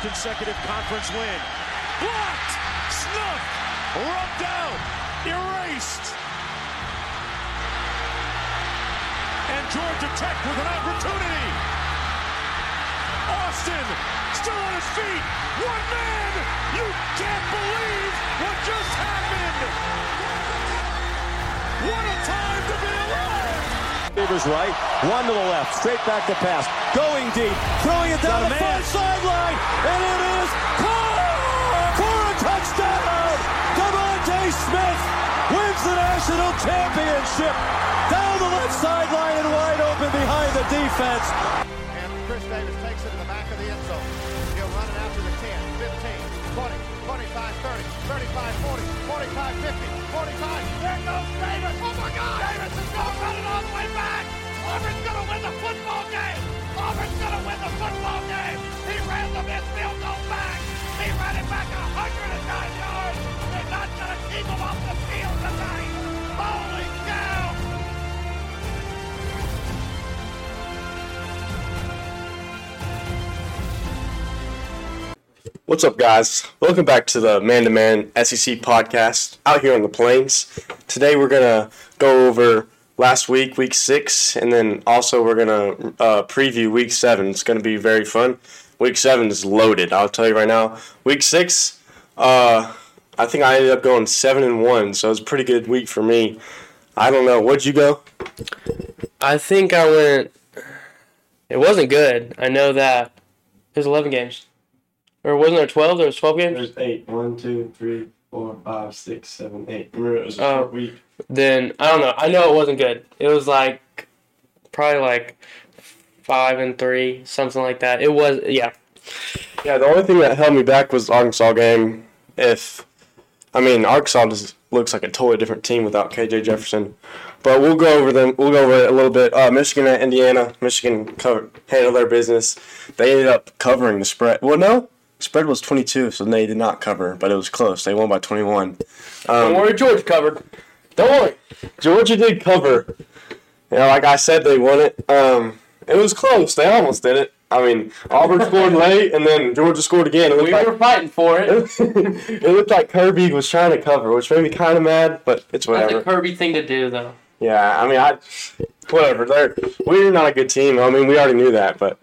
consecutive conference win. Blocked, snuffed, rubbed out, erased. And Georgia Tech with an opportunity. Austin still on his feet. One man. You can't believe what just happened. What a time to be alive. Receivers right, one to the left, straight back to pass, going deep, throwing it down the far sideline, and it is caught for a touchdown. DeVonta Smith wins the national championship. Down the left sideline and wide open behind the defense. And Chris Davis takes it to the back of the end zone. He'll run it out to the 10, 15, 20, 25, 30, 35, 40, 45, 50, 45. There goes Davis. Oh my God. Davis is going running all the way back. Auburn's going to win the football game. Auburn's going to win the football game. He ran the missed field goal back. He ran it back 109 yards. They're not going to keep him off the field tonight. What's up, guys? Welcome back to the Man to Man SEC podcast out here on the plains. Today, we're gonna go over last week, week six, and then also we're gonna uh, preview week seven. It's gonna be very fun. Week seven is loaded. I'll tell you right now. Week six, uh, I think I ended up going seven and one, so it was a pretty good week for me. I don't know. What'd you go? I think I went. It wasn't good. I know that. There's 11 games. Or wasn't there 12? There was 12 games? There's eight. One, two, three, four, five, six, seven, eight. Remember, it was a Oh. short week. Then, I don't know. I know it wasn't good. It was like, probably like 5 and 3, something like that. It was, yeah. Yeah, the only thing that held me back was the Arkansas game. If I mean Arkansas just looks like a totally different team without KJ Jefferson, but we'll go over them. We'll go over it a little bit. Uh, Michigan at Indiana. Michigan covered, handled their business. They ended up covering the spread. Well, no, spread was twenty two, so they did not cover, but it was close. They won by twenty one. Don't worry, George covered. Don't worry, Georgia did cover. You know, like I said, they won it. Um, it was close. They almost did it. I mean, Auburn scored late, and then Georgia scored again. It looked We like- were fighting for it. it looked like Kirby was trying to cover, which made me kind of mad, but it's whatever. That's a whatever. Kirby thing to do, though. Yeah, I mean, I whatever. They're we're not a good team. I mean, we already knew that, but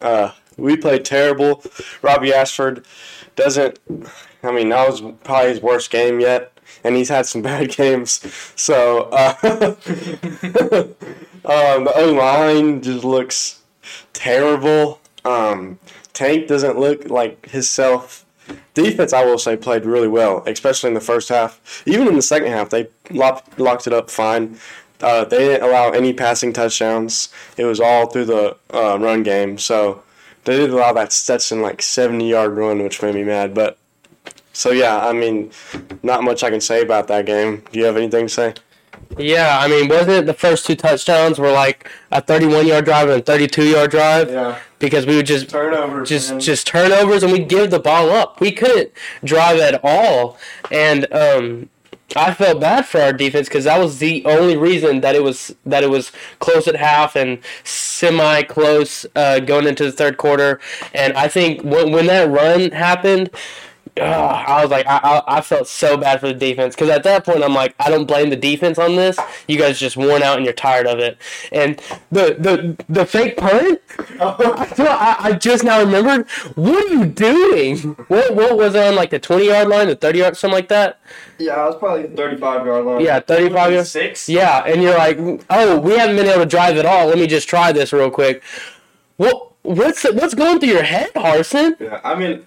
uh, we played terrible. Robbie Ashford doesn't. I mean, that was probably his worst game yet, and he's had some bad games. So uh, um, the O line just looks terrible. Um, Tank doesn't look like himself. Defense, I will say, played really well, especially in the first half. Even in the second half, they locked, locked it up fine. Uh, they didn't allow any passing touchdowns. It was all through the uh, run game. So they did allow that Stetson like 70 yard run, which made me mad. But so yeah, I mean, not much I can say about that game. Do you have anything to say? Yeah, I mean, wasn't it the first two touchdowns were like a 31 yard drive and a 32 yard drive? Yeah, Because we would just turnovers. just man. just turnovers and we'd give the ball up. We couldn't drive at all, and um, I felt bad for our defense because that was the only reason that it was that it was close at half and semi close uh, going into the third quarter. And I think when when that run happened. Ugh, I was like, I, I, I felt so bad for the defense because at that point I'm like, I don't blame the defense on this. You guys just worn out and you're tired of it. And the the the fake punt, I, I, I just now remembered. What are you doing? What what was it on like the 20 yard line, the 30 yard, something like that? yeah, it was probably 35 yard line. Yeah, 35 yard. Six. Yeah, and you're like, oh, we haven't been able to drive at all. Let me just try this real quick. What what's what's going through your head, Harsin? Yeah, I mean,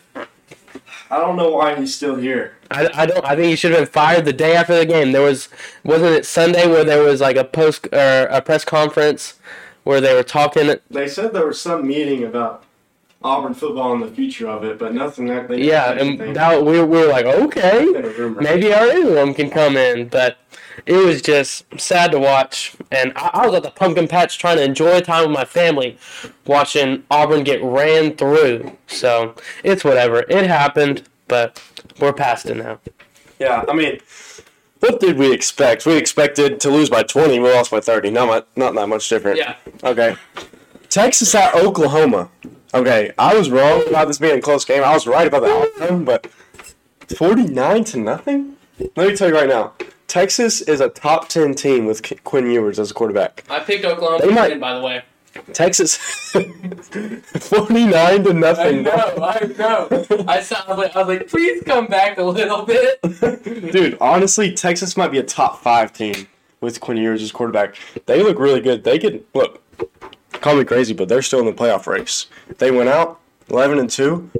I don't know why he's still here. I, I don't. I think he should have been fired the day after the game. There was wasn't it Sunday where there was like a post or a press conference where they were talking. They said there was some meeting about Auburn football and the future of it, but nothing that they Yeah, and that we, we were like, okay, Been a rumor. maybe our interim can come in, but it was just sad to watch. And I, I was at the pumpkin patch trying to enjoy time with my family, watching Auburn get ran through. So it's whatever. It happened, but we're past it now. Yeah, I mean, what did we expect? We expected to lose by 20. We lost by 30. Not much, not that much different. Yeah. Okay. Texas at Oklahoma. Okay, I was wrong about this being a close game. I was right about the outcome, but 49 to nothing? Let me tell you right now. Texas is a top 10 team with Qu- Quinn Ewers as a quarterback. I picked Oklahoma They might- win, by the way. Texas 49 to I nothing. know, I know. I saw. I was like, I was like, please come back a little bit. Dude, honestly, Texas might be a top 5 team with Quinn Ewers as quarterback. They look really good. They could look call me crazy, but they're still in the playoff race. They went out 11 and 2.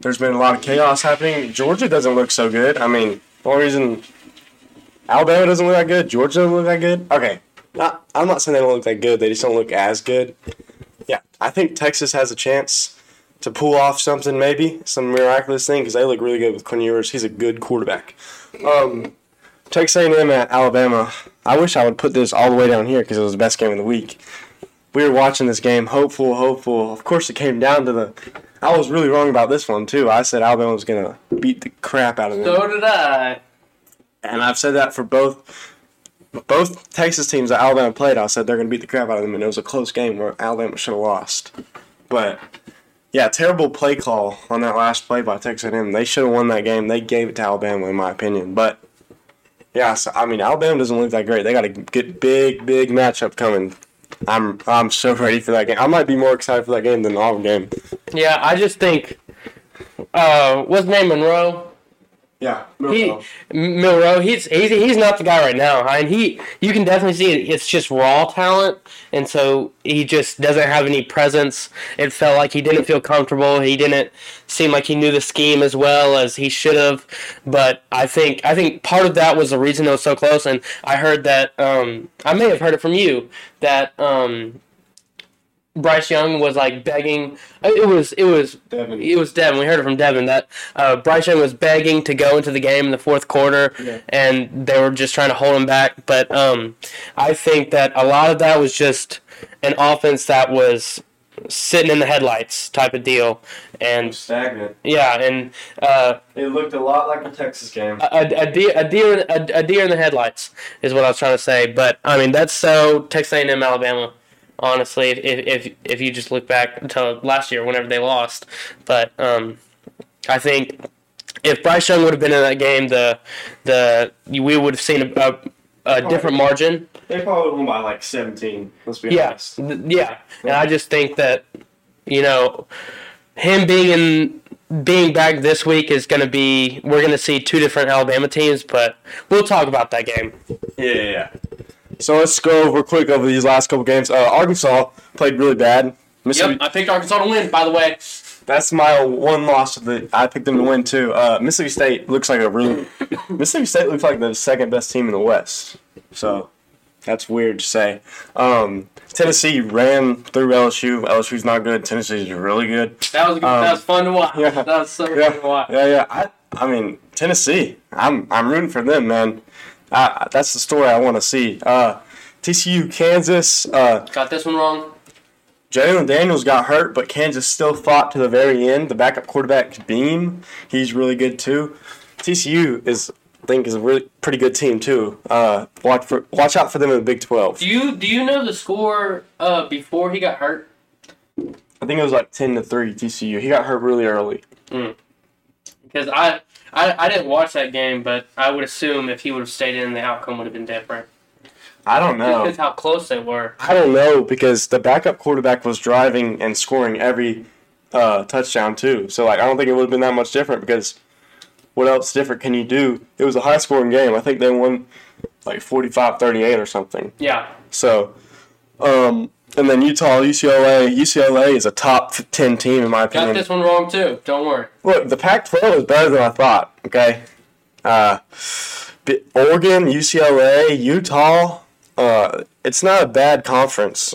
There's been a lot of chaos happening. Georgia doesn't look so good. I mean, the reason Alabama doesn't look that good, Georgia doesn't look that good. Okay, not, I'm not saying they don't look that good. They just don't look as good. Yeah, I think Texas has a chance to pull off something, maybe some miraculous thing, because they look really good with Quinn Ewers. He's a good quarterback. Um, Texas A&M at Alabama. I wish I would put this all the way down here because it was the best game of the week. We were watching this game, hopeful, hopeful. Of course, it came down to the. I was really wrong about this one too. I said Alabama was gonna beat the crap out of them, So did I. and I've said that for both both Texas teams that Alabama played. I said they're gonna beat the crap out of them, and it was a close game where Alabama should have lost. But yeah, terrible play call on that last play by Texas A&M. They should have won that game. They gave it to Alabama, in my opinion. But yeah, so, I mean Alabama doesn't look that great. They got a good, big, big matchup coming. I'm I'm so ready for that game. I might be more excited for that game than all the Auburn game. Yeah, I just think. Uh, what's name Monroe? Yeah, He Milroe, he's he's he's not the guy right now, and he you can definitely see it. It's just raw talent, and so he just doesn't have any presence. It felt like he didn't feel comfortable. He didn't seem like he knew the scheme as well as he should have. But I think I think part of that was the reason it was so close. And I heard that um, I may have heard it from you that um, Bryce Young was like begging. uh, It was it was Devin. it was Devin. We heard it from Devin that uh, Bryce Young was begging to go into the game in the fourth quarter, Yeah. and they were just trying to hold him back. But um, I think that a lot of that was just an offense that was sitting in the headlights type of deal, and stagnant. yeah, and uh, It looked a lot like a Texas game. a, a deer, a deer, a, a deer in the headlights is what I was trying to say. But I mean, that's so Texas A&M, Alabama. Honestly, if if if you just look back until last year, whenever they lost, but um, I think if Bryce Young would have been in that game, the the we would have seen a, a, a different margin. They probably won by like 17. Let's be Yeah, honest. th- yeah, and I just think that you know him being in being back this week is going to be we're going to see two different Alabama teams, but we'll talk about that game. Yeah, yeah, yeah. So let's go over quick over these last couple games. Uh, Arkansas played really bad. Mississippi, Yep, I picked Arkansas to win. By the way, That's my one loss of the. I picked them to win too. Uh, Mississippi State looks like a really. Mississippi State looks like the second best team in the West. So that's weird to say. Um, Tennessee ran through LSU. LSU's not good. Tennessee's really good. that was that was fun to watch. yeah. That was so Yeah, fun to watch. yeah, yeah. I, I mean Tennessee. I'm, I'm rooting for them, man. Uh, that's the story I want to see. Uh, TCU, Kansas. Uh, Got this one wrong. Jalon Daniels got hurt, but Kansas still fought to the very end. The backup quarterback Bean, he's really good too. TCU is, I think, is a really pretty good team too. Uh, watch for watch out for them in the Big Twelve. Do you do you know the score uh, before he got hurt? I think it was like ten to three TCU. He got hurt really early. Because I, I I didn't watch that game, but I would assume if he would have stayed in, the outcome would have been different. I don't know. because how close they were. I don't know because the backup quarterback was driving and scoring every uh, touchdown too. So like I don't think it would have been that much different because what else different can you do? It was a high scoring game. I think they won like 45-38 or something. Yeah. So um and then Utah, UCLA, UCLA is a top 10 team in my opinion. Got this one wrong too. Don't worry. Look, the Pac-12 is better than I thought. Okay, uh, Oregon, UCLA, Utah. Uh, it's not a bad conference.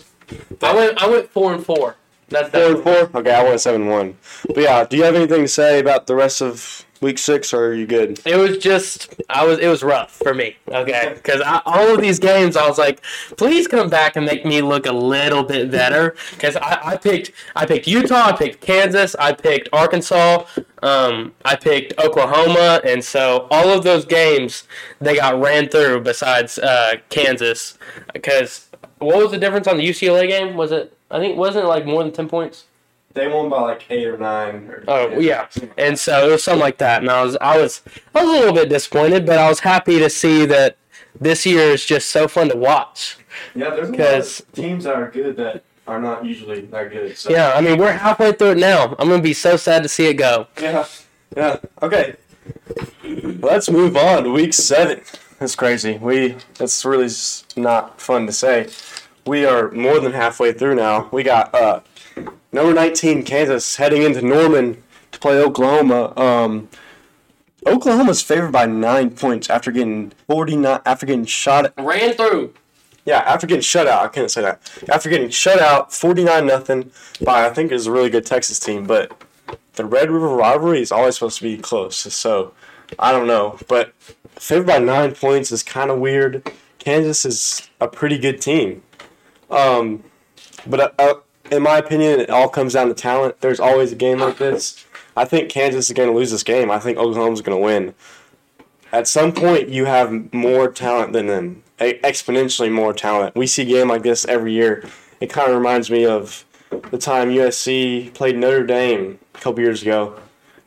I went I went four and four. That's Four that. and four. Okay, I went seven and one. But yeah, do you have anything to say about the rest of week six, or are you good? It was just I was it was rough for me. Okay, because all of these games I was like, please come back and make me look a little bit better. Because I, I picked I picked Utah, I picked Kansas, I picked Arkansas, um, I picked Oklahoma, and so all of those games they got ran through. Besides uh, Kansas, because what was the difference on the UCLA game? Was it I think wasn't it like more than ten points? They won by like eight or nine. Or, Oh yeah, and so it was something like that, and I was I was I was a little bit disappointed, but I was happy to see that this year is just so fun to watch. Yeah, there's a lot 'Cause- of teams that are good that are not usually that good. So. Yeah, I mean we're halfway through it now. I'm gonna be so sad to see it go. Yeah. Yeah. Okay. Let's move on to week seven. That's crazy. We. That's really not fun to say. We are more than halfway through now. We got uh, number 19 Kansas heading into Norman to play Oklahoma. Um, Oklahoma's favored by nine points after getting 49 after getting shot. Ran through. Yeah, after getting shut out, I couldn't say that. After getting shut out, forty nine nothing by I think is a really good Texas team, but the Red River rivalry is always supposed to be close. So I don't know, but favored by nine points is kind of weird. Kansas is a pretty good team, um, but uh, uh, in my opinion, it all comes down to talent. There's always a game like this. I think Kansas is going to lose this game. I think Oklahoma's going to win at some point you have more talent than them, exponentially more talent. We see a game like this every year. It kind of reminds me of the time USC played Notre Dame a couple years ago.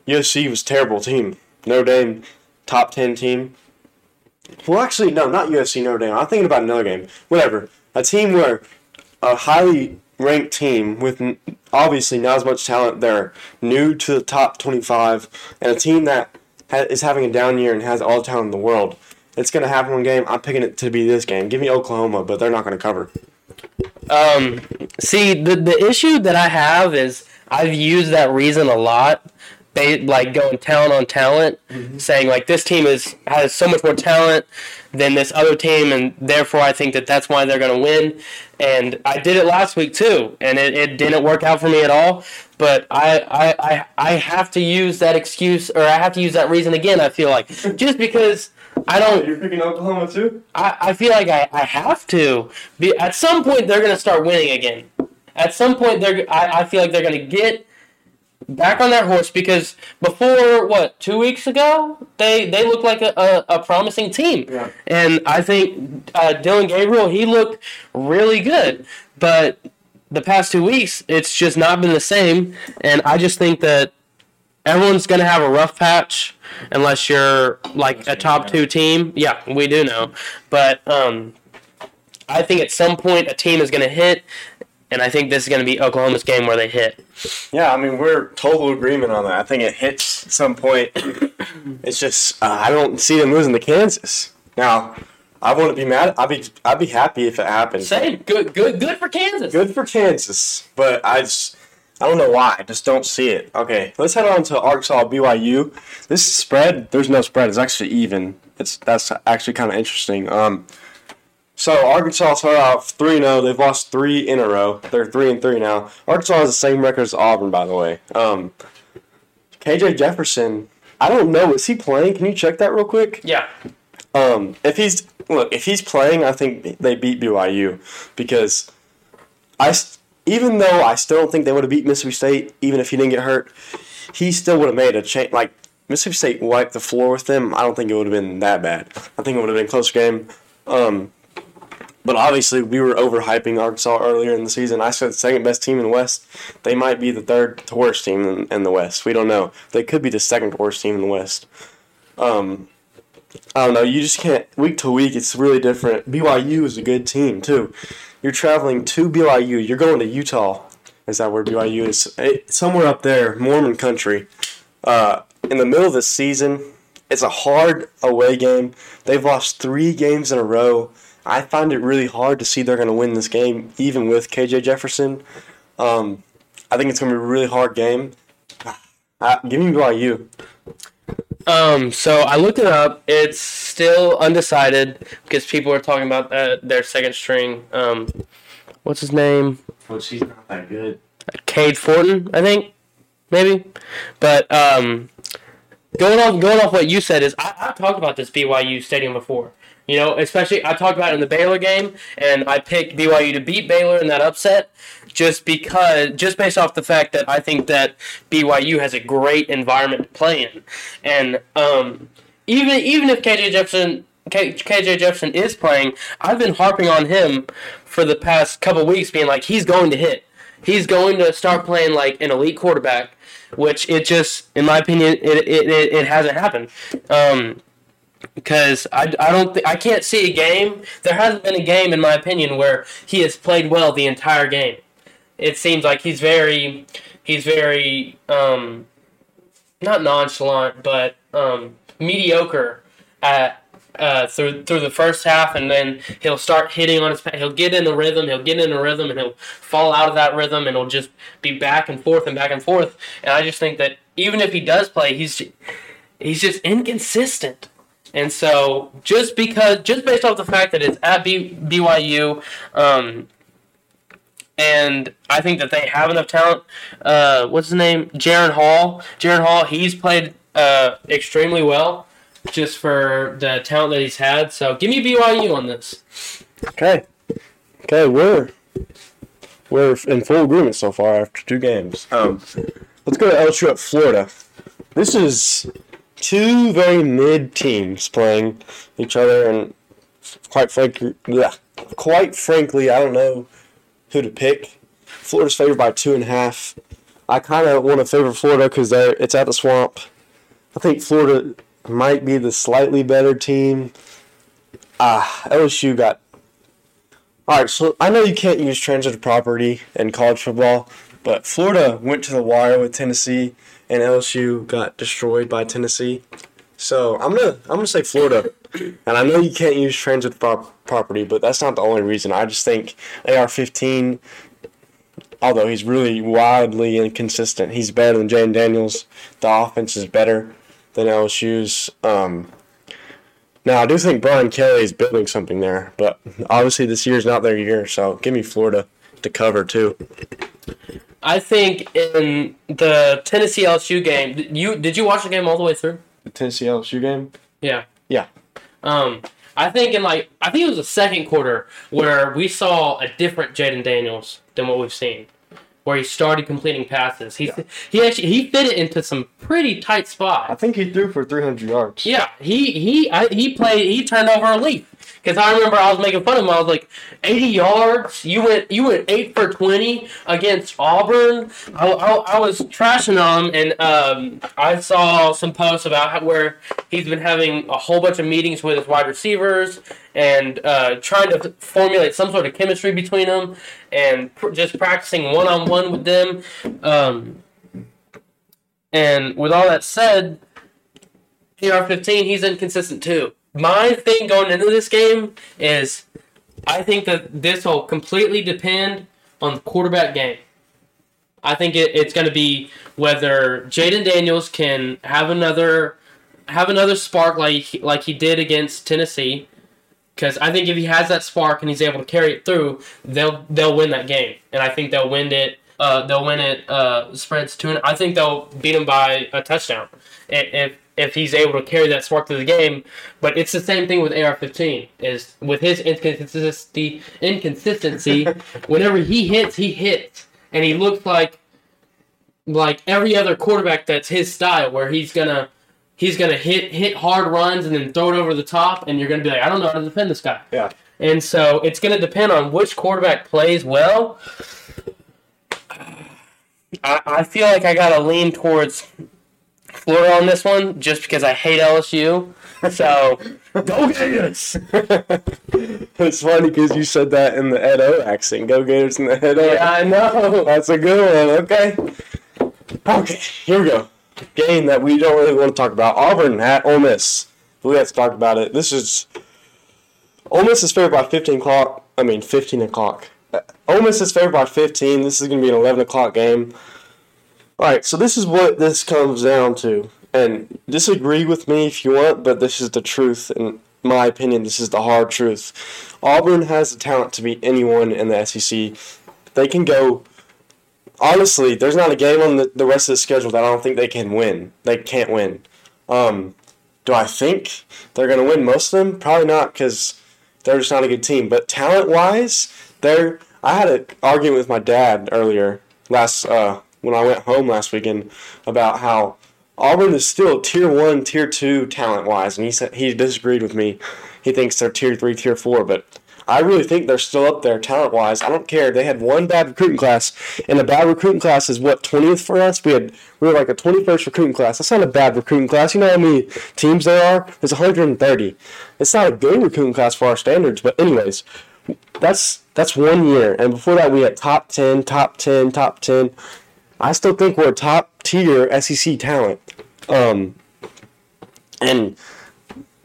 USC was a terrible team. Notre Dame, top ten team. Well, actually, no, not USC Notre Dame. I'm thinking about another game. Whatever. A team where a highly ranked team with obviously not as much talent. They're new to the top 25, and a team that ha- is having a down year and has all the talent in the world. It's going to happen one game. I'm picking it to be this game. Give me Oklahoma, but they're not going to cover. Um, see, the the issue that I have is I've used that reason a lot. They like going talent on talent, mm-hmm. saying like this team is has so much more talent than this other team, and therefore I think that that's why they're going to win. And I did it last week too, and it, it didn't work out for me at all. But I, I, I, I have to use that excuse, or I have to use that reason again. I feel like just because I don't You're picking Oklahoma too? I, I feel like I, I have to. Be, at some point, they're going to start winning again. At some point, they're I, I feel like they're going to get back on that horse because before what two weeks ago they they looked like a, a, a promising team, Yeah. and I think uh, Dillon Gabriel he looked really good, but the past two weeks it's just not been the same, and I just think that everyone's going to have a rough patch unless you're like a top two team. Yeah, we do know. But um, I think at some point a team is going to hit, and I think this is going to be Oklahoma's game where they hit. Yeah, I mean we're total agreement on that. I think it hits at some point. it's just uh, I don't see them losing to Kansas. Now, I wouldn't be mad. I'd be I'd be happy if it happened. Same. Good, good, good for Kansas. Good for Kansas, but I just I don't know why. I just don't see it. Okay, let's head on to Arkansas BYU. This spread, there's no spread. It's actually even. It's that's actually kind of interesting. Um, so Arkansas started off three 0 They've lost three in a row. They're three and three now. Arkansas has the same record as Auburn, by the way. Um, KJ Jefferson. I don't know. Is he playing? Can you check that real quick? Yeah. Um, if he's look, if he's playing, I think they beat BYU because I even though I still don't think they would have beat Mississippi State, even if he didn't get hurt, he still would have made a change. Like Mississippi State wiped the floor with them. I don't think it would have been that bad. I think it would have been a close game. Um, but obviously, we were overhyping Arkansas earlier in the season. I said second best team in the West. They might be the third worst team in, in the West. We don't know. They could be the second worst team in the West. Um, I don't know. You just can't week to week. It's really different. BYU is a good team too. You're traveling to BYU. You're going to Utah. Is that where BYU is? Somewhere up there, Mormon country. Uh, in the middle of the season, it's a hard away game. They've lost three games in a row. I find it really hard to see they're going to win this game, even with KJ Jefferson. Um, I think it's going to be a really hard game. Uh, give me BYU. Um, so I looked it up. It's still undecided because people are talking about uh, their second string. Um, what's his name? Well, she's not that good. Cade Fortin, I think, maybe. But um, going off going off what you said is I, I've talked about this BYU stadium before. You know, especially I talked about it in the Baylor game, and I picked BYU to beat Baylor in that upset, just because, just based off the fact that I think that BYU has a great environment to play in, and um, even even if KJ Jefferson KJ Jefferson is playing, I've been harping on him for the past couple weeks, being like he's going to hit. he's going to start playing like an elite quarterback, which it just, in my opinion, it it, it, it hasn't happened. Um, because I, I don't th- I can't see a game. There hasn't been a game, in my opinion, where he has played well the entire game. It seems like he's very he's very um, not nonchalant, but um, mediocre at uh, through through the first half, and then he'll start hitting on his. He'll get in a rhythm. He'll get in a rhythm, and he'll fall out of that rhythm, and he'll just be back and forth and back and forth. And I just think that even if he does play, he's he's just inconsistent. And so, just because, just based off the fact that it's at B, BYU, um, and I think that they have enough talent. Uh, what's his name? Jaren Hall. Jaren Hall. He's played uh, extremely well, just for the talent that he's had. So, give me BYU on this. Okay. Okay, we're we're in full agreement so far after two games. Um, let's go to LSU at Florida. This is two very mid teams playing each other, and quite frankly, bleh, quite frankly, I don't know who to pick. Florida's favored by two and a half. I kind of want to favor Florida because it's at the swamp. I think Florida might be the slightly better team. Ah, LSU got all right, so I know you can't use transitive property in college football, but Florida went to the wire with Tennessee, and LSU got destroyed by Tennessee. So I'm gonna I'm gonna say Florida, and I know you can't use transitive prop- property, but that's not the only reason. I just think AR-15, although he's really wildly inconsistent, he's better than Jane Daniels. The offense is better than LSU's. Um, now, I do think Brian Kelly is building something there, but obviously this year's not their year, so give me Florida to cover too. I think in the Tennessee LSU game, did you did you watch the game all the way through? The Tennessee LSU game? Yeah. Yeah. Um, I think in like I think it was the second quarter where we saw a different Jayden Daniels than what we've seen, where he started completing passes. He he actually he fit it into some pretty tight spots. I think he threw for 300 yards. Yeah, he he I, he played. He turned over a leaf because I remember I was making fun of him. I was like, eighty yards. You went you went eight for twenty against Auburn. I, I, I was trashing him, and um, I saw some posts about how, where he's been having a whole bunch of meetings with his wide receivers and uh, trying to formulate some sort of chemistry between them, and pr- just practicing one on one with them. Um, and with all that said, PR15, he's inconsistent too. My thing going into this game is I think that this will completely depend on the quarterback game. I think it, it's going to be whether Jayden Daniels can have another have another spark like like he did against Tennessee. Because I think if he has that spark and he's able to carry it through, they'll they'll win that game, and I think they'll win it. Uh, they'll win it. Uh, spreads two. And I think they'll beat him by a touchdown if if he's able to carry that spark through the game. But it's the same thing with AR-15. Is with his inconsistency. Inconsistency. whenever he hits, he hits, and he looks like like every other quarterback that's his style, where he's gonna he's gonna hit hit hard runs and then throw it over the top, and you're gonna be like, I don't know how to defend this guy. Yeah. And so it's going to depend on which quarterback plays well. I, I feel like I got to lean towards Florida on this one just because I hate LSU. So go Gators! It's funny because you said that in the Ed O accent. Go Gators in the Ed O. Yeah, I know. That's a good one. Okay. Okay, here we go. Game that we don't really want to talk about. Auburn at Ole Miss. We have to talk about it. This is Ole Miss is favored by 15 o'clock. I mean 15 o'clock. Uh, Ole Miss is favored by 15. This is going to be an 11 o'clock game. All right, so this is what this comes down to. And disagree with me if you want, but this is the truth. In my opinion, this is the hard truth. Auburn has the talent to beat anyone in the SEC. They can go honestly, there's not a game on the, the rest of the schedule that I don't think they can win. They can't win. Um, do I think they're going to win most of them? Probably not because they're just not a good team. But talent wise, they're. I had an argument with my dad earlier last uh, when I went home last weekend about how Auburn is still tier one, tier two talent wise, and he said he disagreed with me. He thinks they're tier three, tier four, but I really think they're still up there talent wise. I don't care. They had one bad recruiting class, and a bad recruiting class is what twentieth for us. We had we were like a twenty first recruiting class. That's not a bad recruiting class. You know how many teams there are? There's 130. It's not a good recruiting class for our standards. But anyways, that's that's one year, and before that we had top ten, top ten, top ten. I still think we're top tier SEC talent. Um, and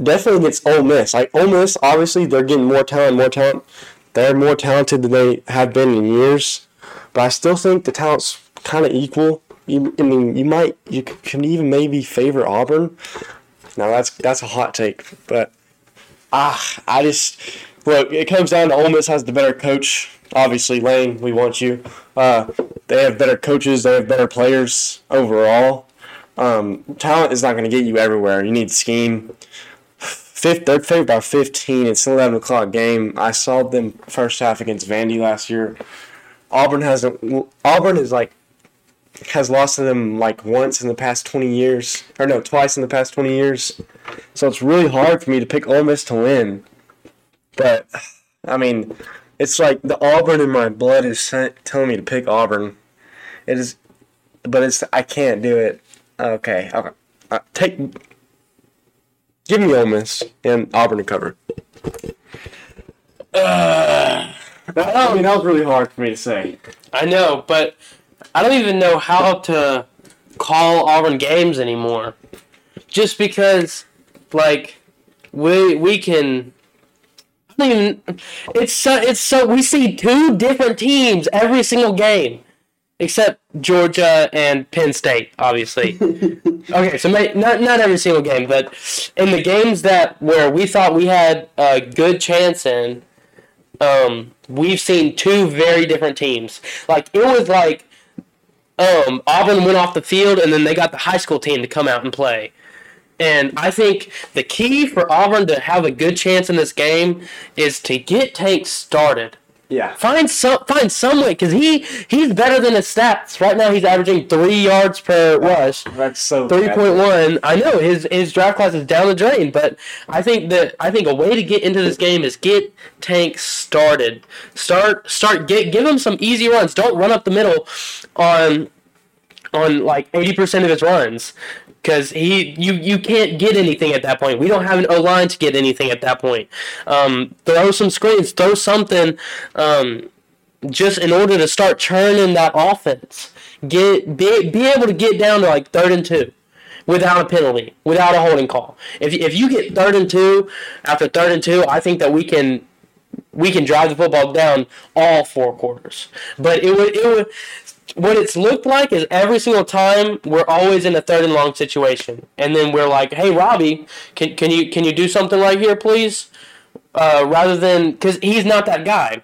definitely against Ole Miss. Like Ole Miss, obviously they're getting more talent, more talent. They're more talented than they have been in years, but I still think the talent's kind of equal. I mean, you might, you can even maybe favor Auburn. Now that's that's a hot take, but ah, I just look. It comes down to Ole Miss has the better coach. Obviously, Lane, we want you. Uh, they have better coaches. They have better players overall. Um, talent is not going to get you everywhere. You need scheme. Fifth, they're favored by 15. It's an 11 o'clock game. I saw them first half against Vandy last year. Auburn hasn't. Auburn is like has lost to them like once in the past 20 years, or no, twice in the past 20 years. So it's really hard for me to pick Ole Miss to win. But I mean, it's like the Auburn in my blood is telling me to pick Auburn. It is, but it's I can't do it. Okay, okay. Uh, take. Give me Ole Miss and Auburn to cover. Uh, that, I mean, that was really hard for me to say. I know, but I don't even know how to call Auburn games anymore. Just because, like, we we can. Even. It's so it's so we see two different teams every single game, except Georgia and Penn State, obviously. okay, so may, not not every single game, but in the games that where we thought we had a good chance in, um, we've seen two very different teams. Like it was like um, Auburn went off the field, and then they got the high school team to come out and play. And I think the key for Auburn to have a good chance in this game is to get Tank started. Yeah. Find some find some way because he he's better than his stats right now. He's averaging three yards per rush. That's so three point one. I know his his draft class is down the drain, but I think that I think a way to get into this game is get Tank started. Start start get give him some easy runs. Don't run up the middle on on like eighty percent of his runs because he you you can't get anything at that point. We don't have an O line to get anything at that point. Um, throw some screens, throw something, um, just in order to start churning that offense. Get be be able to get down to like third and two. Without a penalty, without a holding call. If, if you get third and two after third and two, I think that we can we can drive the football down all four quarters. But it would it would what it's looked like is every single time we're always in a third and long situation, and then we're like, "Hey, Robbie, can can you can you do something right here, please?" Uh, rather than because he's not that guy.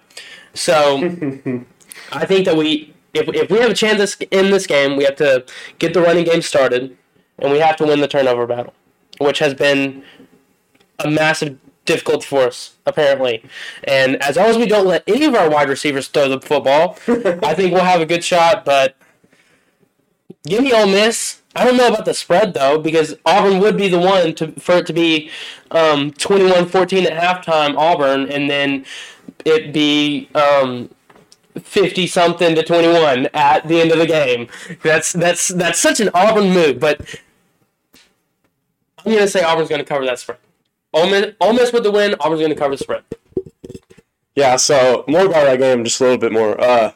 So I think that we if if we have a chance in this game, we have to get the running game started, and we have to win the turnover battle, which has been a massive difficult for us, apparently. And as long as we don't let any of our wide receivers throw the football, I think we'll have a good shot. But give me Ole Miss. I don't know about the spread though, because Auburn would be the one to for it to be um, 21-14 at halftime, Auburn, and then it be um, 50 something to 21 at the end of the game. That's that's that's such an Auburn move, but I'm gonna say Auburn's gonna cover that spread. Ole Miss, Ole Miss with the win. Auburn's going to cover the spread. Yeah, so more about that game, just a little bit more. Uh,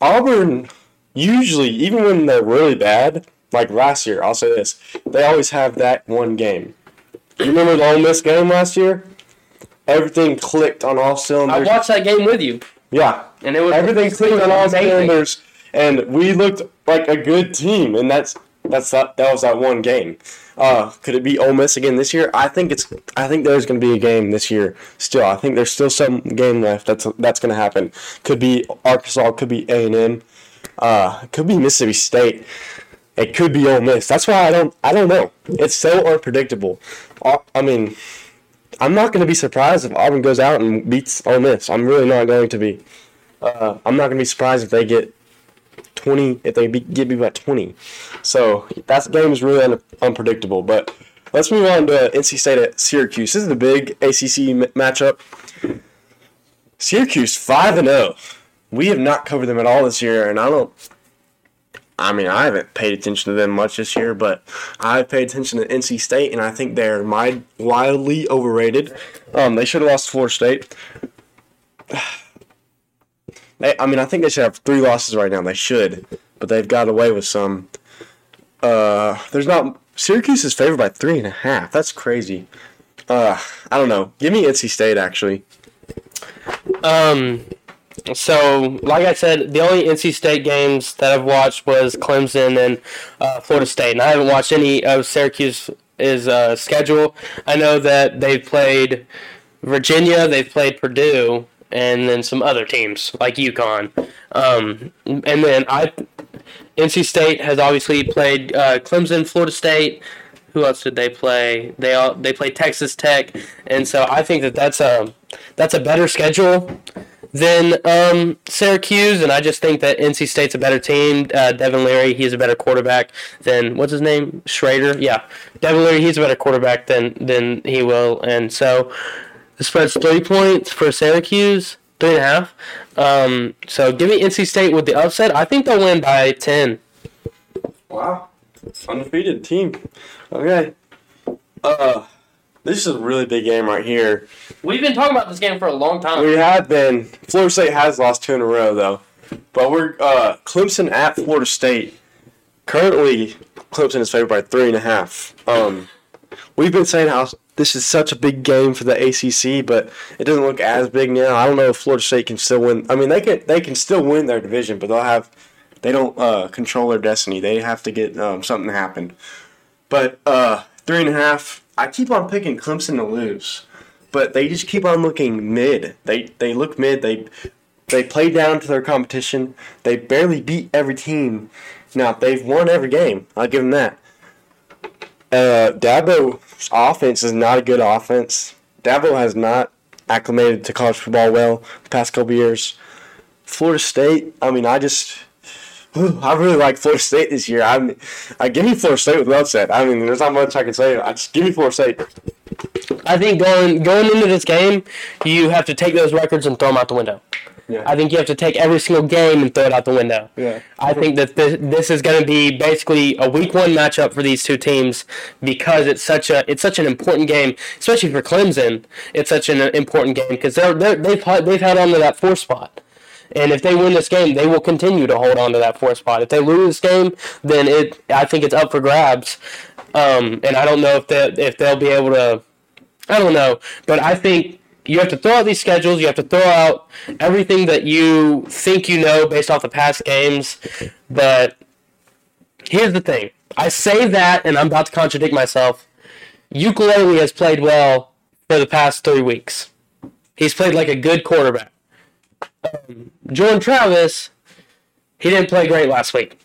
Auburn usually, even when they're really bad, like last year, I'll say this, they always have that one game. You remember the Ole Miss game last year? Everything clicked on all cylinders. I watched that game with you. Yeah, and it was everything clicked on all cylinders, and we looked like a good team, and that's that's that, that was that one game. Uh, could it be Ole Miss again this year? I think it's. I think there's going to be a game this year. Still, I think there's still some game left. That's that's going to happen. Could be Arkansas. Could be A and M. Uh, could be Mississippi State. It could be Ole Miss. That's why I don't. I don't know. It's so unpredictable. Uh, I mean, I'm not going to be surprised if Auburn goes out and beats Ole Miss. I'm really not going to be. Uh, I'm not going to be surprised if they get 20 if they be, get beat by 20. So that game is really un- unpredictable. But let's move on to NC State at Syracuse. This is the big ACC m- matchup. Syracuse five and zero. We have not covered them at all this year, and I don't. I mean, I haven't paid attention to them much this year, but I've paid attention to NC State, and I think they're mi- wildly overrated. Um, they should have lost to Florida State. They, I mean, I think they should have three losses right now. They should, but they've got away with some. Uh, there's not Syracuse is favored by three and a half. That's crazy. Uh, I don't know. Give me NC State actually. Um, so like I said, the only NC State games that I've watched was Clemson and uh, Florida State, and I haven't watched any of Syracuse's uh, schedule. I know that they've played Virginia, they've played Purdue, and then some other teams like UConn. Um, and then I, NC State has obviously played uh, Clemson, Florida State. Who else did they play? They all they played Texas Tech, and so I think that that's a that's a better schedule than um, Syracuse, and I just think that NC State's a better team. Uh, Devin Leary, he's a better quarterback than what's his name, Shrader. Yeah, Devin Leary, he's a better quarterback than than he will, and so the spread's three points for Syracuse, three and a half. Um, so give me NC State with the upset. I think they'll win by ten. Wow, undefeated team. Okay. Uh, this is a really big game right here. We've been talking about this game for a long time. We have been. Florida State has lost two in a row though, but we're uh, Clemson at Florida State. Currently, Clemson is favored by three and a half. Um, we've been saying how this is such a big game for the ACC, but it doesn't look as big now. I don't know if Florida State can still win. I mean, they can they can still win their division, but they'll have they don't uh, control their destiny. They have to get um, something to happen. But uh, three and a half. I keep on picking Clemson to lose, but they just keep on looking mid. They they look mid. They they play down to their competition. They barely beat every team. Now they've won every game. I'll give them that. Uh, Dabo's offense is not a good offense. Dabo has not acclimated to college football well the past couple years. Florida State. I mean, I just I really like Florida State this year. I'm, I give me Florida State with upset. I mean, there's not much I can say. I just give me Florida State. I think going going into this game, you have to take those records and throw them out the window. Yeah. I think you have to take every single game and throw it out the window. Yeah. I think that this, this is going to be basically a week one matchup for these two teams because it's such a it's such an important game, especially for Clemson. It's such an important game because they're, they're they've they've held on to that four spot. And if they win this game, they will continue to hold on to that four spot. If they lose this game, then it I think it's up for grabs. Um, and I don't know if they if they'll be able to I don't know, but I think you have to throw out these schedules. You have to throw out everything that you think you know based off the past games. But here's the thing: I say that, and I'm about to contradict myself. Ukulele has played well for the past three weeks. He's played like a good quarterback. Um, Jordan Travis, he didn't play great last week.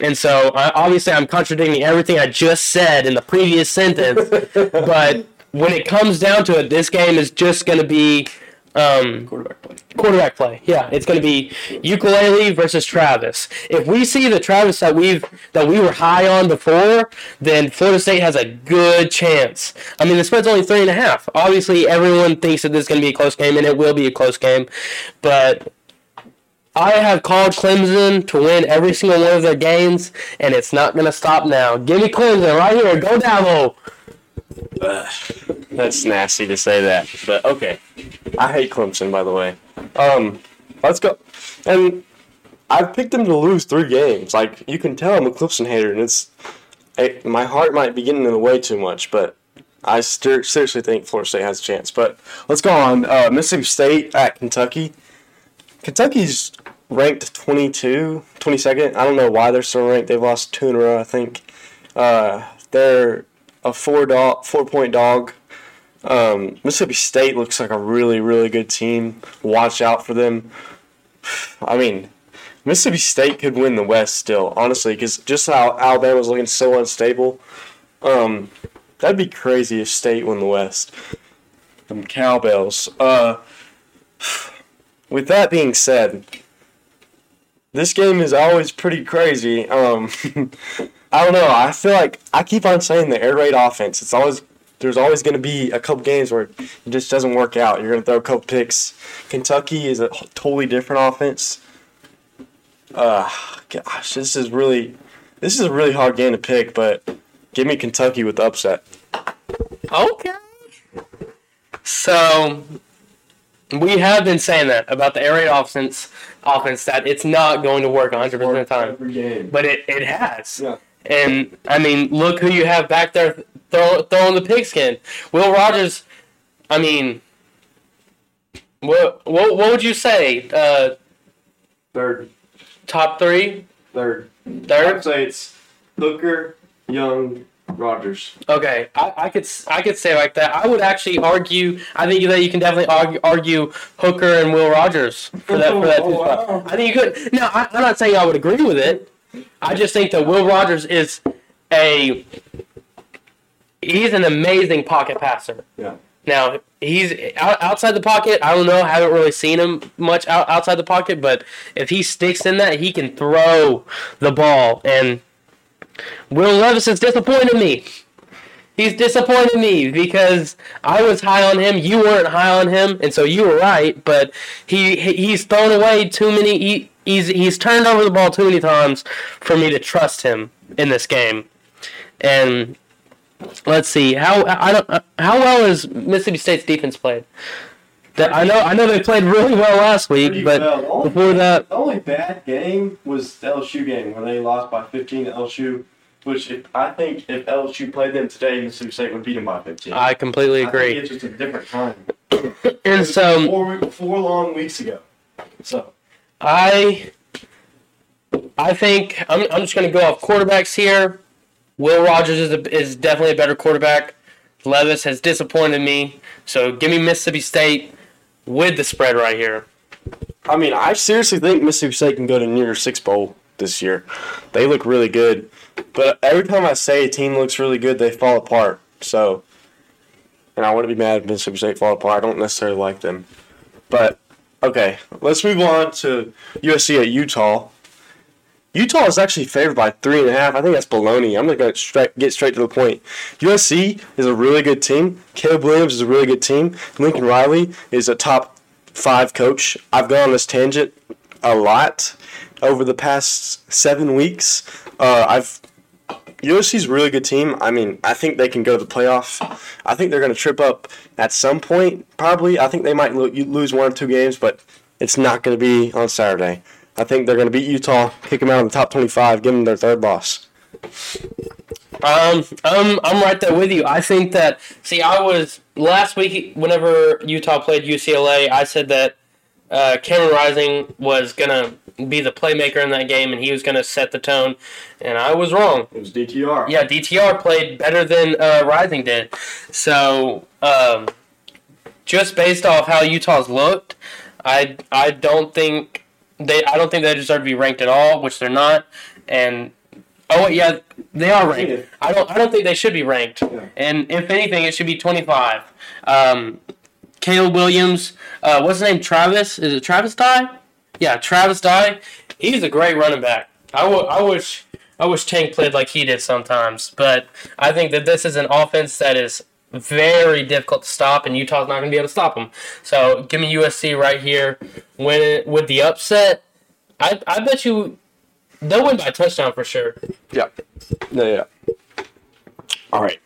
And so, I, obviously, I'm contradicting everything I just said in the previous sentence. but when it comes down to it, this game is just going to be um, Quarterback play. quarterback play. Yeah, it's going to be ukulele versus Travis. If we see the Travis that we've that we were high on before, then Florida State has a good chance. I mean, the spread's only three and a half. Obviously, everyone thinks that this is going to be a close game, and it will be a close game. But I have called Clemson to win every single one of their games, and it's not going to stop now. Give me Clemson right here. Go Dabo. That's nasty to say that, but okay. I hate Clemson, by the way. Um, let's go. And I've picked them to lose three games. Like you can tell, I'm a Clemson hater, and it's it, my heart might be getting in the way too much, but I ser- seriously think Florida State has a chance. But let's go on. Uh, Mississippi State at Kentucky. Kentucky's ranked 22, 22nd. I don't know why they're so ranked. They've lost two in a row, I think. Uh, they're a four dog, four point dog. Um, Mississippi State looks like a really, really good team. Watch out for them. I mean, Mississippi State could win the West still, honestly, because just how Alabama's looking so unstable. Um, that'd be crazy if State won the West. Them cowbells. Uh, with that being said, this game is always pretty crazy. Um, I don't know. I feel like I keep on saying the air raid offense. It's always there's always going to be a couple games where it just doesn't work out. You're going to throw a couple picks. Kentucky is a totally different offense. Uh, gosh, this is really this is a really hard game to pick, but give me Kentucky with the upset. Okay. So we have been saying that about the air raid offense, offense that it's not going to work 100 percent of the time, Every game. but it, it has. Yeah. And I mean, look who you have back there throw, throwing the pigskin. Will Rogers. I mean, what what what would you say? Uh, Third, top three, third. third. I'd say it's Hooker, Young, Rogers. Okay, I, I could I could say like that. I would actually argue. I think that you can definitely argue, argue Hooker and Will Rogers for that for that. Oh, two spot. wow. I think you could. No, I, I'm not saying I would agree with it. I just think that Will Rogers is a he's an amazing pocket passer. Yeah. Now he's out, outside the pocket. I don't know. Haven't really seen him much out, outside the pocket, but if he sticks in that, he can throw the ball. And Will Levis has disappointed me. He's disappointed me because I was high on him. You weren't high on him, and so you were right. But he he- he's thrown away too many. He, he's he's turned over the ball too many times for me to trust him in this game. And let's see how I don't how well is Mississippi State's defense played. That- I know I know they played really well last week, but well. Before that, The only bad game was the LSU game where they lost by 15 to LSU, which if, I think if LSU played them today, Mississippi State would beat them by 15. I completely agree. I it's just a different time. And so four, four long weeks ago. So I I think I'm, I'm just going to go off quarterbacks here. Will Rogers is, a, is definitely a better quarterback. Levis has disappointed me. So give me Mississippi State with the spread right here. I mean, I seriously think Mississippi State can go to New Year's Six Bowl this year. They look really good, but every time I say a team looks really good, they fall apart. So, and I wouldn't be mad if Mississippi State fall apart. I don't necessarily like them, but okay, let's move on to USC at Utah. Utah is actually favored by three and a half. I think that's baloney. I'm gonna straight, get straight to the point. USC is a really good team. Caleb Williams is a really good team. Lincoln Riley is a top five coach. I've gone on this tangent a lot over the past seven weeks. Uh, I've USC's a really good team. I mean, I think they can go to the playoff. I think they're going to trip up at some point, probably. I think they might lo- lose one or two games, but it's not going to be on Saturday. I think they're going to beat Utah, kick them out in the top 25, give them their third loss. Um, I'm I'm right there with you. I think that. See, I was last week whenever Utah played UCLA. I said that uh, Cameron Rising was gonna be the playmaker in that game, and he was gonna set the tone, and I was wrong. It was DTR. Yeah, DTR played better than uh, Rising did. So, um, just based off how Utah's looked, I I don't think they I don't think they deserve to be ranked at all, which they're not. And oh yeah, they are ranked. I don't I don't think they should be ranked. And if anything, it should be twenty five. Um, Caleb Williams, uh, what's his name? Travis? Is it Travis Dye? Yeah, Travis Dye. He's a great running back. I, w- I wish I wish Tank played like he did sometimes, but I think that this is an offense that is very difficult to stop, and Utah's not going to be able to stop them. So give me USC right here. Win it with the upset. I I bet you they'll win by touchdown for sure. Yeah. Yeah, yeah. All right.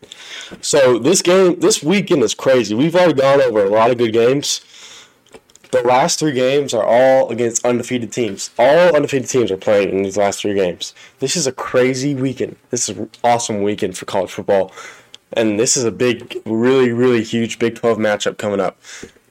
So this game, this weekend is crazy. We've already gone over a lot of good games. The last three games are all against undefeated teams. All undefeated teams are playing in these last three games. This is a crazy weekend. This is an awesome weekend for college football. And this is a big, really, really huge Big 12 matchup coming up.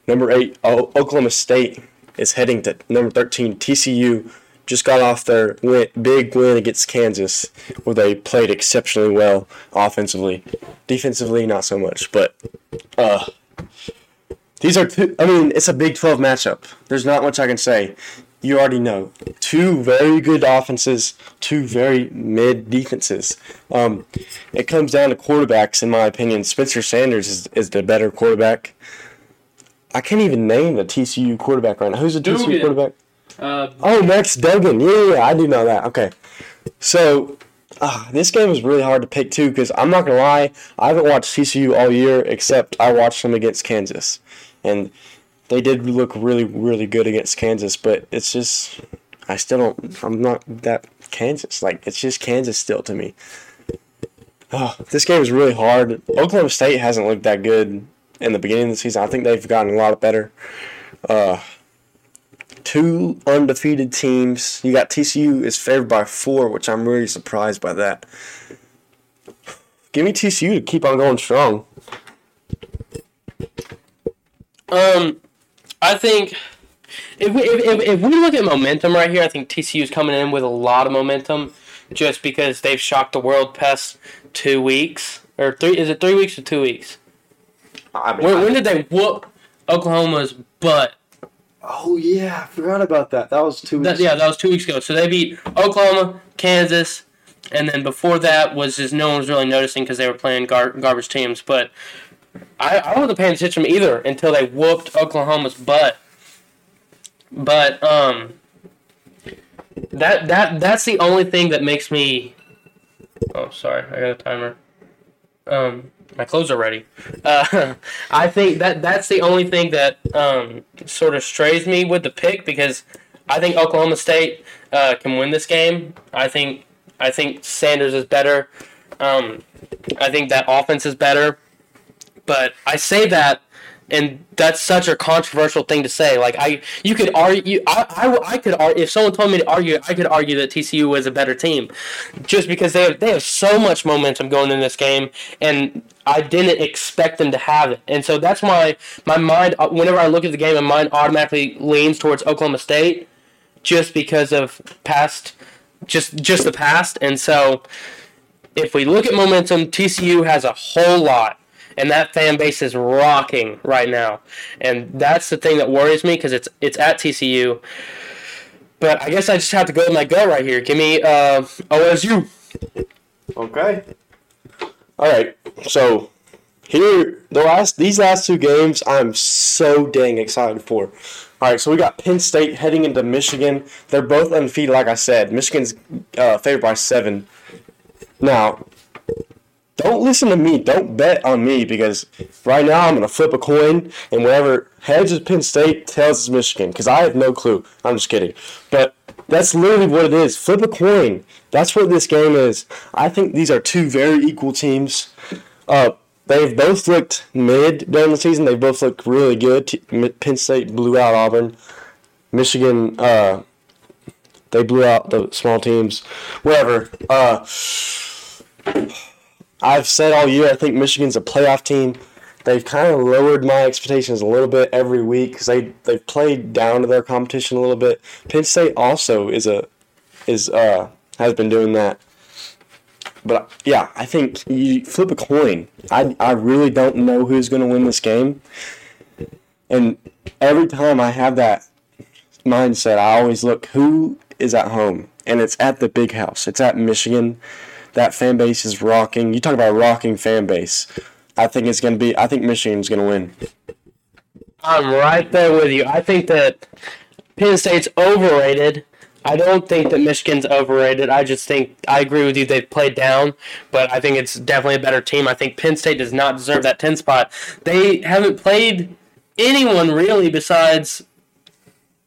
Number eight, O- Oklahoma State is heading to number 13, TCU. Just got off their win, big win against Kansas, where they played exceptionally well offensively. Defensively, not so much. But uh, these are two. I mean, it's a Big 12 matchup. There's not much I can say. You already know. Two very good offenses, two very mid defenses. Um, it comes down to quarterbacks, in my opinion. Spencer Sanders is, is the better quarterback. I can't even name the TCU quarterback right now. Who's the TCU Duggan. quarterback? Uh, Oh, Max Duggan. Yeah, yeah, yeah, I do know that. Okay. So, uh, this game is really hard to pick too because I'm not gonna lie, I haven't watched TCU all year except I watched them against Kansas, and they did look really really good against Kansas. But it's just I still don't. I'm not that Kansas. Like it's just Kansas still to me. Oh, this game is really hard. Oklahoma State hasn't looked that good in the beginning of the season. I think they've gotten a lot better. Uh, two undefeated teams. You got TCU is favored by four, which I'm really surprised by that. Give me TCU to keep on going strong. Um, I think if we if, if, if we look at momentum right here, I think TCU is coming in with a lot of momentum, just because they've shocked the world past two weeks or three. Is it three weeks or two weeks? I mean, When, when did they whoop Oklahoma's butt? oh yeah, I forgot about that. That was two. That, weeks. yeah, that was two weeks ago. So they beat Oklahoma, Kansas, and then before that was just no one was really noticing because they were playing gar- garbage teams. But I, I wasn't paying attention either until they whooped Oklahoma's butt. But um, that that that's the only thing that makes me. Oh, sorry, I got a timer. Um, my clothes are ready. Uh, I think that that's the only thing that um, sort of strays me with the pick because I think Oklahoma State uh, can win this game. I think I think Sanders is better. Um, I think that offense is better. But I say that, and that's such a controversial thing to say. Like I, you could argue. I, I, I could argue if someone told me to argue. I could argue that TCU was a better team, just because they have they have so much momentum going in this game, and I didn't expect them to have it. And so that's why my mind, uh, whenever I look at the game, my mind automatically leans towards Oklahoma State, just because of past, just just the past. And so, if we look at momentum, TCU has a whole lot and that fan base is rocking right now, and that's the thing that worries me because it's it's at TCU. But I guess I just have to go with my gut right here. Give me uh, OSU. Okay. All right. So here, the last these last two games, I'm so dang excited for. All right, so we got Penn State heading into Michigan. They're both undefeated, like I said. Michigan's uh, favored by seven. Now, don't listen to me. Don't bet on me because right now I'm gonna flip a coin, and whatever heads is Penn State, tails is Michigan. Because I have no clue. I'm just kidding. But that's literally what it is. Flip a coin. That's what this game is. I think these are two very equal teams. Uh, they've both looked mid during the season. They both looked really good. Penn State blew out Auburn. Michigan, uh, they blew out the small teams. Whatever. Uh, I've said all year I think Michigan's a playoff team. They've kind of lowered my expectations a little bit every week because they they've played down to their competition a little bit. Penn State also is a is uh has been doing that. But yeah, I think you flip a coin. I I really don't know who's going to win this game. And every time I have that mindset, I always look who is at home, and it's at the big house. It's at Michigan. That fan base is rocking. You talk about rocking fan base. I think it's going to be. I think Michigan's going to win. I'm right there with you. I think that Penn State's overrated. I don't think that Michigan's overrated. I just think I agree with you. They've played down, but I think it's definitely a better team. I think Penn State does not deserve that 10 spot. They haven't played anyone really besides.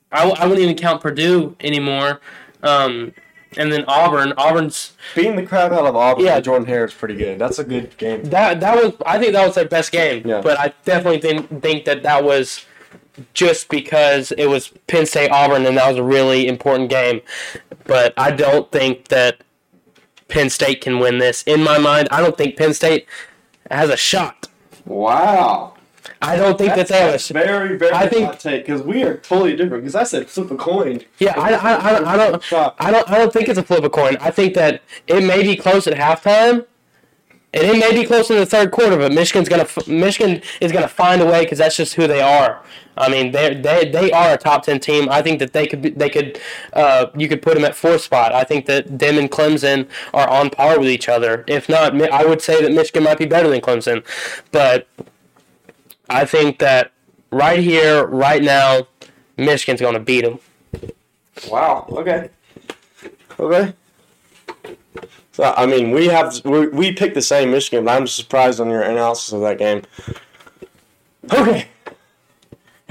I, I wouldn't even count Purdue anymore. Um, and then Auburn. Auburn's Beating the crap out of Auburn. Yeah. Jordan Hare is pretty good. That's a good game. that that was I think that was their best game. Yeah. But I definitely think think that that was just because it was Penn State Auburn and that was a really important game. But I don't think that Penn State can win this. In my mind, I don't think Penn State has a shot. Wow. I don't think that they have very, very I think- hot take because we are totally different. Because I said flip a coin. Yeah, I, I, I, I don't, I don't, I don't think it's a flip a coin. I think that it may be close at halftime, and it may be close in the third quarter. But Michigan's gonna, Michigan is gonna find a way because that's just who they are. I mean, they they they are a top ten team. I think that they could be, they could, uh, you could put them at fourth spot. I think that them and Clemson are on par with each other. If not, I would say that Michigan might be better than Clemson, but I think that right here, right now, Michigan's gonna beat them. Wow. Okay. Okay. So, I mean, we have we, we picked the same Michigan, but I'm surprised on your analysis of that game. Okay,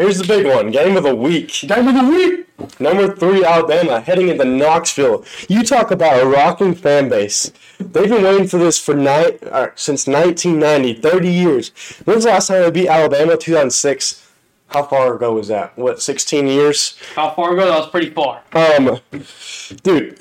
here's the big one: game of the week. Game of the week. Number three, Alabama, heading into Knoxville. You talk about a rocking fan base. They've been waiting for this for ni- uh, since 1990, 30 years. When's the last time they beat Alabama? 2006. How far ago was that? What, 16 years? How far ago? That was pretty far. Um, dude,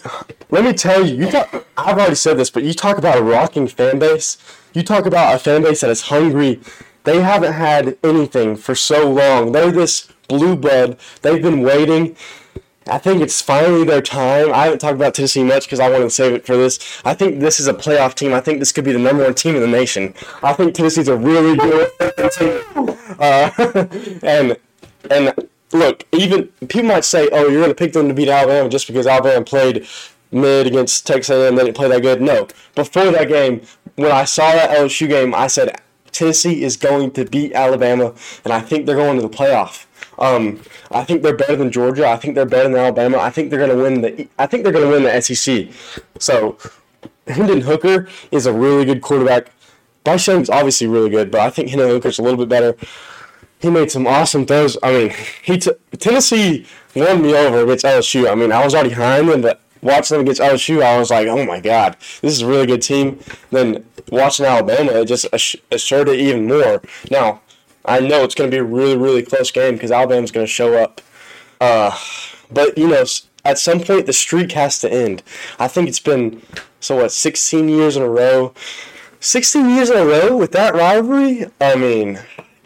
let me tell you, you talk, I've already said this, but you talk about a rocking fan base. You talk about a fan base that is hungry. They haven't had anything for so long. They're this blue blood. They've been waiting. I think it's finally their time. I haven't talked about Tennessee much because I wanted to save it for this. I think this is a playoff team. I think this could be the number one team in the nation. I think Tennessee's a really good team. Uh, and and look, even people might say, "Oh, you're going to pick them to beat Alabama just because Alabama played mid against Texas A&M, they didn't play that good." No, before that game, when I saw that LSU game, I said Tennessee is going to beat Alabama, and I think they're going to the playoff. Um, I think they're better than Georgia. I think they're better than Alabama. I think they're going to win the. I think they're going to win the SEC. So, Hendon Hooker is a really good quarterback. Bryce Young's obviously really good, but I think Hendon Hooker's a little bit better. He made some awesome throws. I mean, he t- Tennessee won me over against LSU. I mean, I was already high on them, but watching them against LSU, I was like, oh my god, this is a really good team. Then watching Alabama, it just assured it even more. Now, I know it's going to be a really, really close game because Alabama's going to show up. Uh, but you know, at some point the streak has to end. I think it's been so what, 16 years in a row. 16 years in a row with that rivalry. I mean,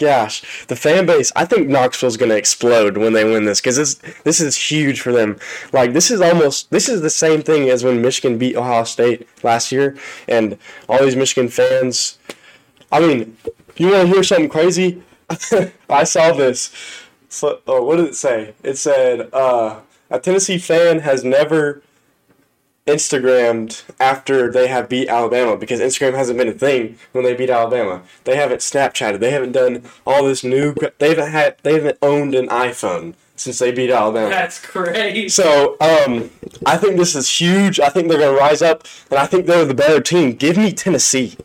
gosh, the fan base. I think Knoxville's going to explode when they win this because this this is huge for them. Like this is almost this is the same thing as when Michigan beat Ohio State last year, and all these Michigan fans. I mean, you want to hear something crazy? I saw this. So, oh, what did it say? It said uh, a Tennessee fan has never Instagrammed after they have beat Alabama because Instagram hasn't been a thing when they beat Alabama. They haven't Snapchatted. They haven't done all this new. They haven't had. They haven't owned an iPhone since they beat Alabama. That's crazy. So um, I think this is huge. I think they're going to rise up, and I think they're the better team. Give me Tennessee.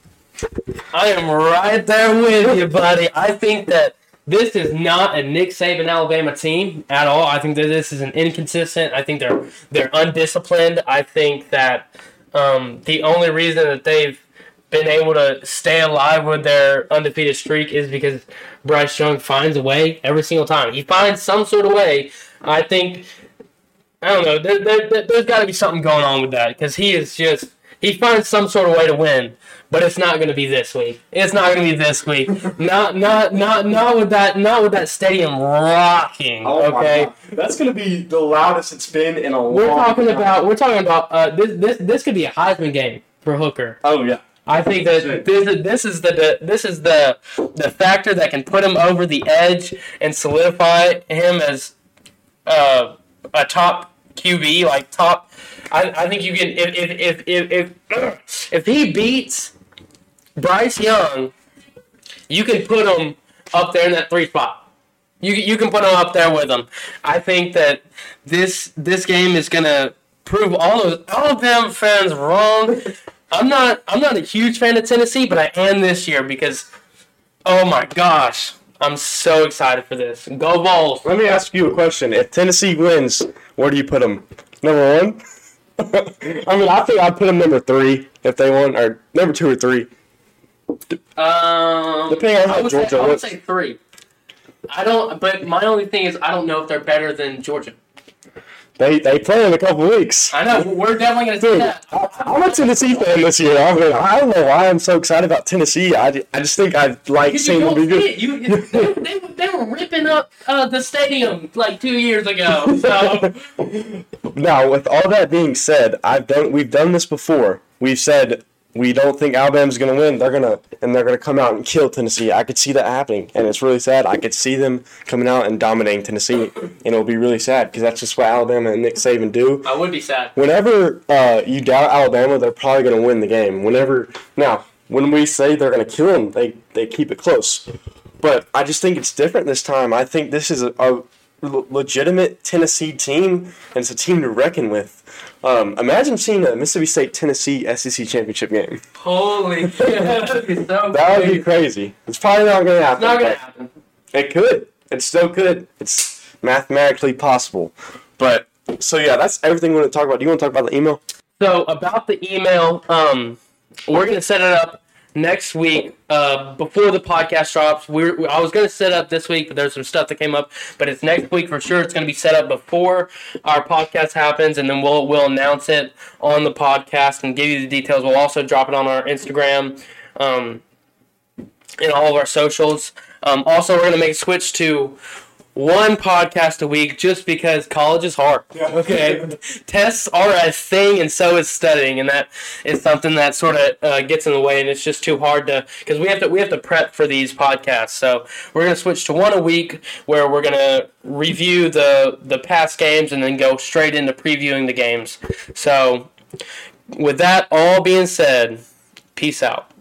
I am right there with you, buddy. I think that this is not a Nick Saban Alabama team at all. I think that this is an inconsistent. I think they're they're undisciplined. I think that um, the only reason that they've been able to stay alive with their undefeated streak is because Bryce Young finds a way every single time. He finds some sort of way. I think I don't know. There, there, there, there's got to be something going on with that because he is just he finds some sort of way to win, but it's not going to be this week. It's not going to be this week. not not not not with that not with that stadium rocking. okay, that's going to be the loudest it's been in a we're talking about we're talking about uh, this this this could be a Heisman game for Hooker. Oh yeah. I think that this is this is the, the this is the the factor that can put him over the edge and solidify him as uh, a top QB, like top. I, I think you can if if if if if, if he beats Bryce Young, you can put him up there in that three spot. You you can put him up there with him. I think that this this game is gonna prove all of all of them fans wrong. I'm not I'm not a huge fan of Tennessee, but I am this year because oh my gosh, I'm so excited for this. Go Vols! Let me ask you a question. If Tennessee wins, where do you put them? Number one? I mean, I think I'd put them number three if they won, or number two or three. Um, Depending on how I would Georgia say, I would looks. say three. I don't, but my only thing is I don't know if they're better than Georgia. They they play in a couple weeks. I know we're definitely gonna see Dude, that. I, I'm a Tennessee fan this year. I mean, I don't know why I'm so excited about Tennessee. I, I just think I like seeing them be see good. You, they, they, they were ripping up uh, the stadium like two years ago. So Now, with all that being said, I've done we've done this before. We've said we don't think Alabama's going to win. They're gonna and they're gonna come out and kill Tennessee. I could see that happening, and it's really sad. I could see them coming out and dominating Tennessee, and it'll be really sad because that's just what Alabama and Nick Saban do. I would be sad. Whenever uh, you doubt Alabama, they're probably going to win the game. Whenever now, when we say they're going to kill them, they they keep it close. But I just think it's different this time. I think this is a legitimate Tennessee team, and it's a team to reckon with. Um, imagine seeing a Mississippi State Tennessee SEC championship game. Holy shit. That'd be so That would be crazy. It's probably not going to happen. Not gonna happen. It could. It still could. It's mathematically possible. But so yeah, that's everything we want to talk about. Do you want to talk about the email? So about the email, um, we're gonna set it up next week uh, before the podcast drops. We're, I was gonna set up this week, but there's some stuff that came up. But it's next week for sure. It's gonna be set up before our podcast happens, and then we'll we'll announce it on the podcast and give you the details. We'll also drop it on our Instagram. Um, in all of our socials. Um, also, we're gonna make a switch to one podcast a week just because college is hard. Yeah. Okay, tests are a thing, and so is studying, and that is something that sort of uh, gets in the way, and it's just too hard to because we have to we have to prep for these podcasts. So we're gonna switch to one a week where we're gonna review the the past games and then go straight into previewing the games. So with that all being said, peace out.